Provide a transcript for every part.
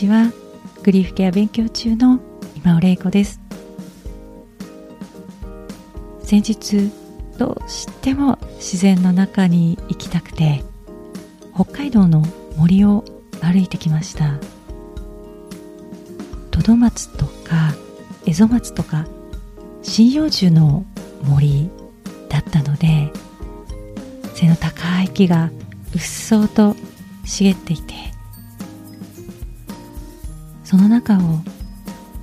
ちは。グリーフケア勉強中の今尾玲子です。先日どうしても自然の中に行きたくて北海道の森を歩いてきました。トドマツとかエゾマツとか針葉樹の森だったので背の高い木がうっそうと茂っていてその中を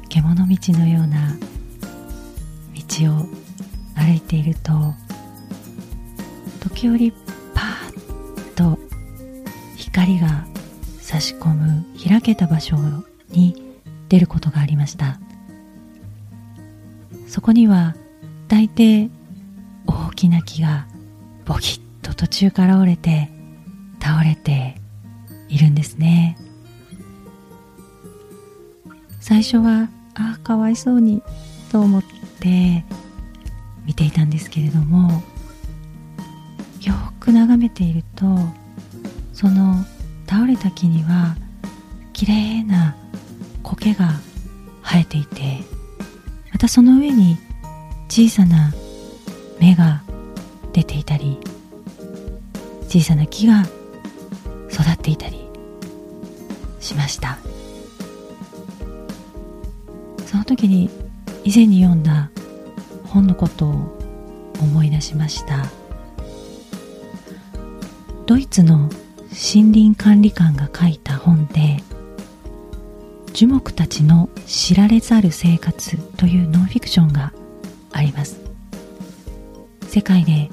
獣道のような道を歩いていると時折パーッと光が差し込む開けた場所に出ることがありました。そこには大抵大きな木がボキッと途中から折れて倒れているんですね。最初はああかわいそうにと思って見ていたんですけれどもよく眺めているとその倒れた木には綺麗な苔が生えていてまたその上に小さな芽が出ていたり小さな木が育っていたりしました。その時に以前に読んだ本のことを思い出しました。ドイツの森林管理官が書いた本で樹木たちの知られざる生活というノンフィクションがあります。世界で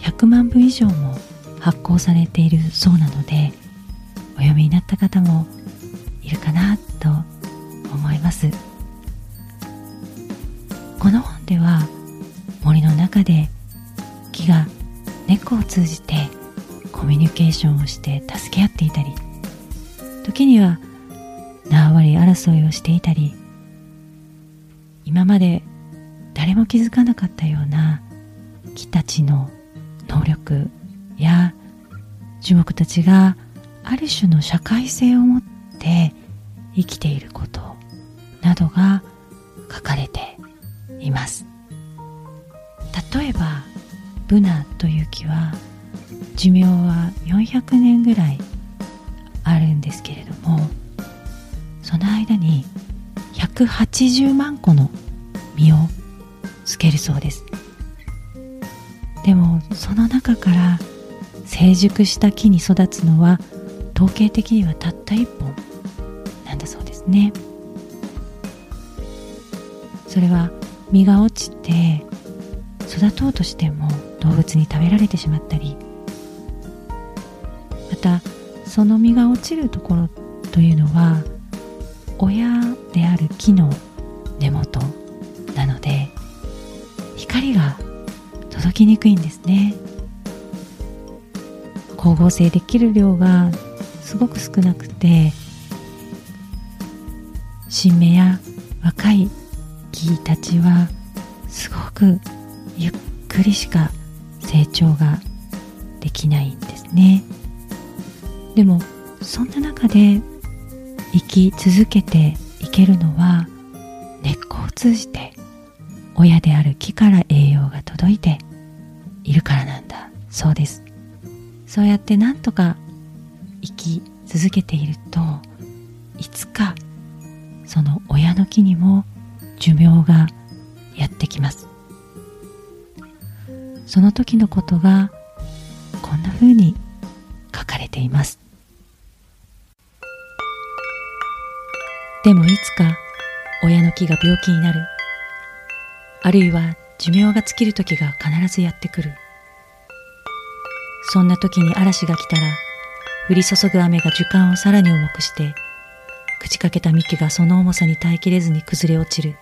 100万部以上も発行されているそうなのでお読みになった方もいるかなと思います。この本では森の中で木が根っこを通じてコミュニケーションをして助け合っていたり時には縄張り争いをしていたり今まで誰も気づかなかったような木たちの能力や樹木たちがある種の社会性を持って生きていることなどが書かれています。例えばブナという木は寿命は400年ぐらいあるんですけれどもその間に180万個の実をつけるそうです。でもその中から成熟した木に育つのは統計的にはたった1本なんだそうですね。それは実が落ちて育とうとしても動物に食べられてしまったりまたその実が落ちるところというのは親である木の根元なので光が届きにくいんですね。光合成できる量がすごく少なくて新芽や若い木たちはすごくゆっくりしか成長ができないんですね。でもそんな中で生き続けていけるのは根っこを通じて親である木から栄養が届いているからなんだ。そうです。そうやってなんとか生き続けているといつかその親の木にも寿命がやってきます。その時のことがこんな風に書かれています。でもいつか親の木が病気になる。あるいは寿命が尽きる時が必ずやってくる。そんな時に嵐が来たら降り注ぐ雨が樹幹をさらに重くして朽ちかけた幹がその重さに耐えきれずに崩れ落ちる。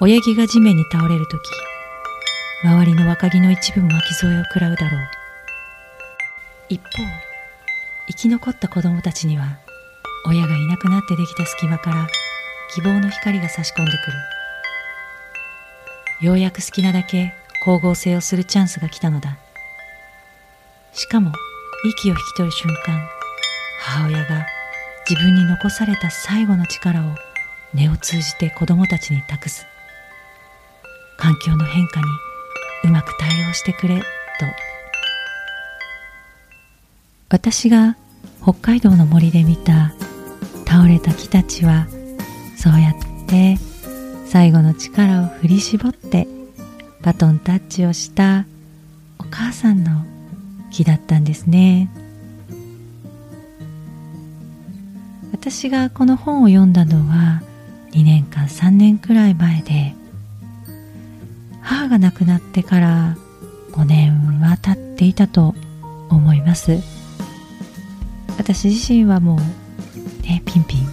親木が地面に倒れる時周りの若木の一部も巻き添えを食らうだろう。一方生き残った子供たちには親がいなくなってできた隙間から希望の光が差し込んでくる。ようやく好きなだけ光合成をするチャンスが来たのだ。しかも息を引き取る瞬間母親が自分に残された最後の力を根を通じて子供たちに託す。環境の変化にうまく対応してくれと。私が北海道の森で見た倒れた木たちはそうやって最後の力を振り絞ってバトンタッチをしたお母さんの木だったんですね。私がこの本を読んだのは2年間3年くらい前で。母が亡くなってから5年は経っていたと思います。私自身はもうねピンピン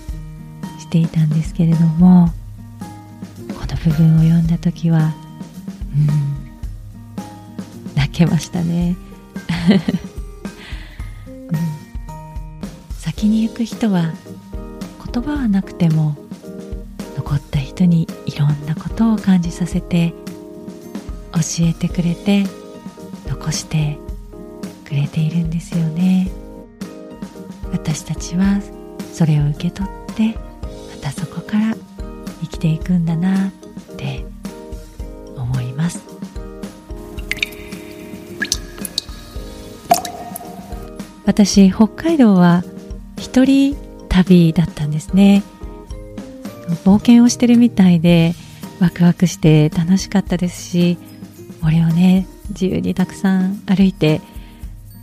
していたんですけれどもこの部分を読んだ時はうん泣けましたね、うん、先に行く人は言葉はなくても残った人にいろんなことを感じさせてえてくれて残してくれているんですよね。私たちはそれを受け取ってまたそこから生きていくんだなって思います。私北海道は一人旅だったんですね。冒険をしてるみたいでワクワクして楽しかったですし森をね自由にたくさん歩いて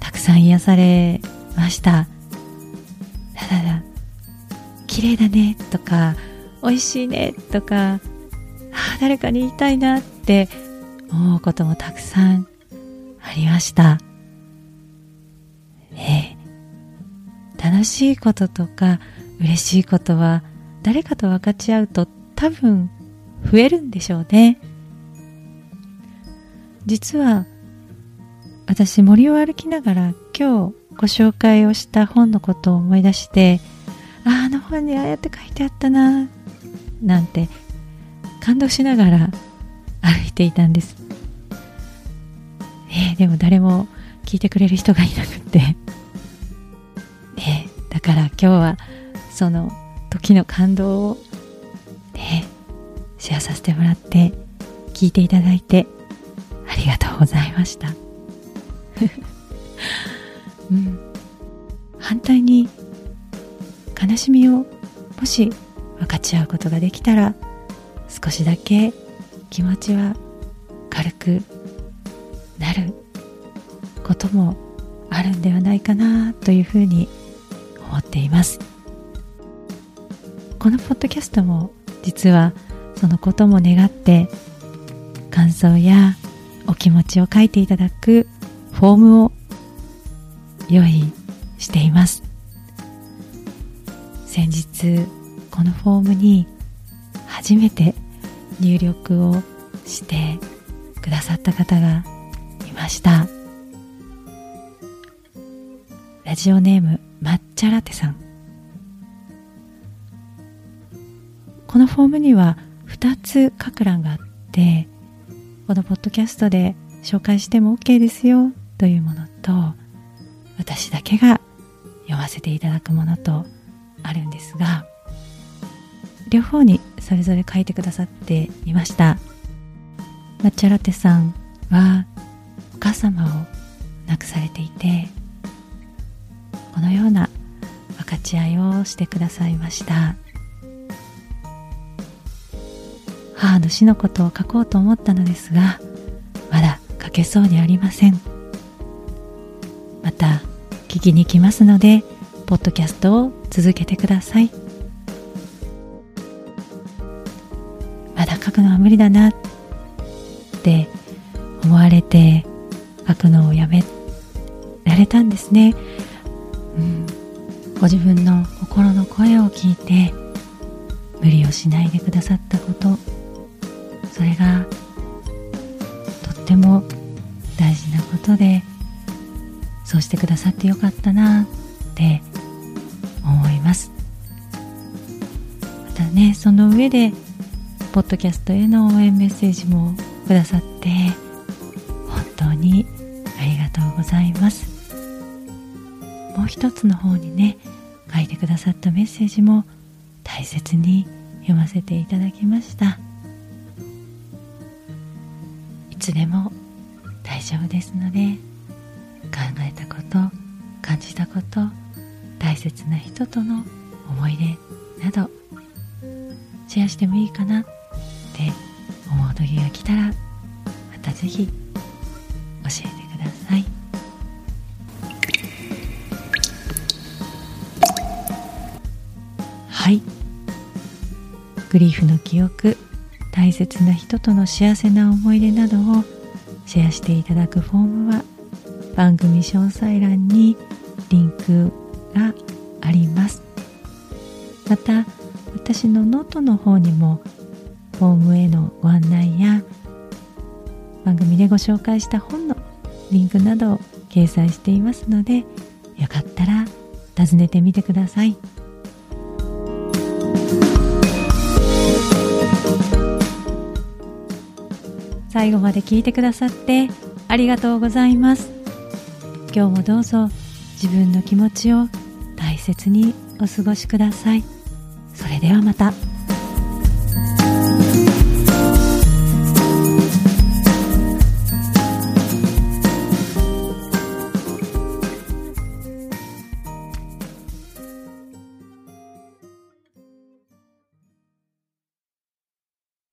たくさん癒されましたただだ綺麗だねとか美味しいねとかあ誰かに言いたいなって思うこともたくさんありましたね楽しいこととか嬉しいことは誰かと分かち合うと多分増えるんでしょうね。実は私森を歩きながら今日ご紹介をした本のことを思い出してああの本にああやって書いてあったななんて感動しながら歩いていたんです、えー、でも誰も聞いてくれる人がいなくって、ね、だから今日はその時の感動をねシェアさせてもらって聞いていただいてありがとうございました、うん、反対に悲しみをもし分かち合うことができたら少しだけ気持ちは軽くなることもあるんではないかなというふうに思っています。このポッドキャストも実はそのことも願って感想やお気持ちを書いていただくフォームを用意しています。先日このフォームに初めて入力をしてくださった方がいました。ラジオネーム抹茶ラテさん。このフォームには2つ書く欄があってこのポッドキャストで紹介しても OK ですよというものと私だけが読ませていただくものとあるんですが両方にそれぞれ書いてくださっていました。抹茶ラテさんはお母様を亡くされていてこのような分かち合いをしてくださいました。母の死のことを書こうと思ったのですがまだ書けそうにありません。また聞きに来ますのでポッドキャストを続けてください。まだ書くのは無理だなって思われて書くのをやめられたんですね、うん、ご自分の心の声を聞いて無理をしないでくださったこと。それがとっても大事なことでそうしてくださってよかったなって思います。またねその上でポッドキャストへの応援メッセージもくださって本当にありがとうございます。もう一つの方にね書いてくださったメッセージも大切に読ませていただきました。つでも大丈夫ですので考えたこと感じたこと大切な人との思い出などシェアしてもいいかなって思う時が来たらまた是非教えてください。はい。グリーフの記憶。大切な人との幸せな思い出などをシェアしていただくフォームは番組詳細欄にリンクがあります。また私のノートの方にもフォームへのご案内や番組でご紹介した本のリンクなどを掲載していますのでよかったら訪ねてみてください。最後まで聞いてくださってありがとうございます今日もどうぞ自分の気持ちを大切にお過ごしくださいそれではまた。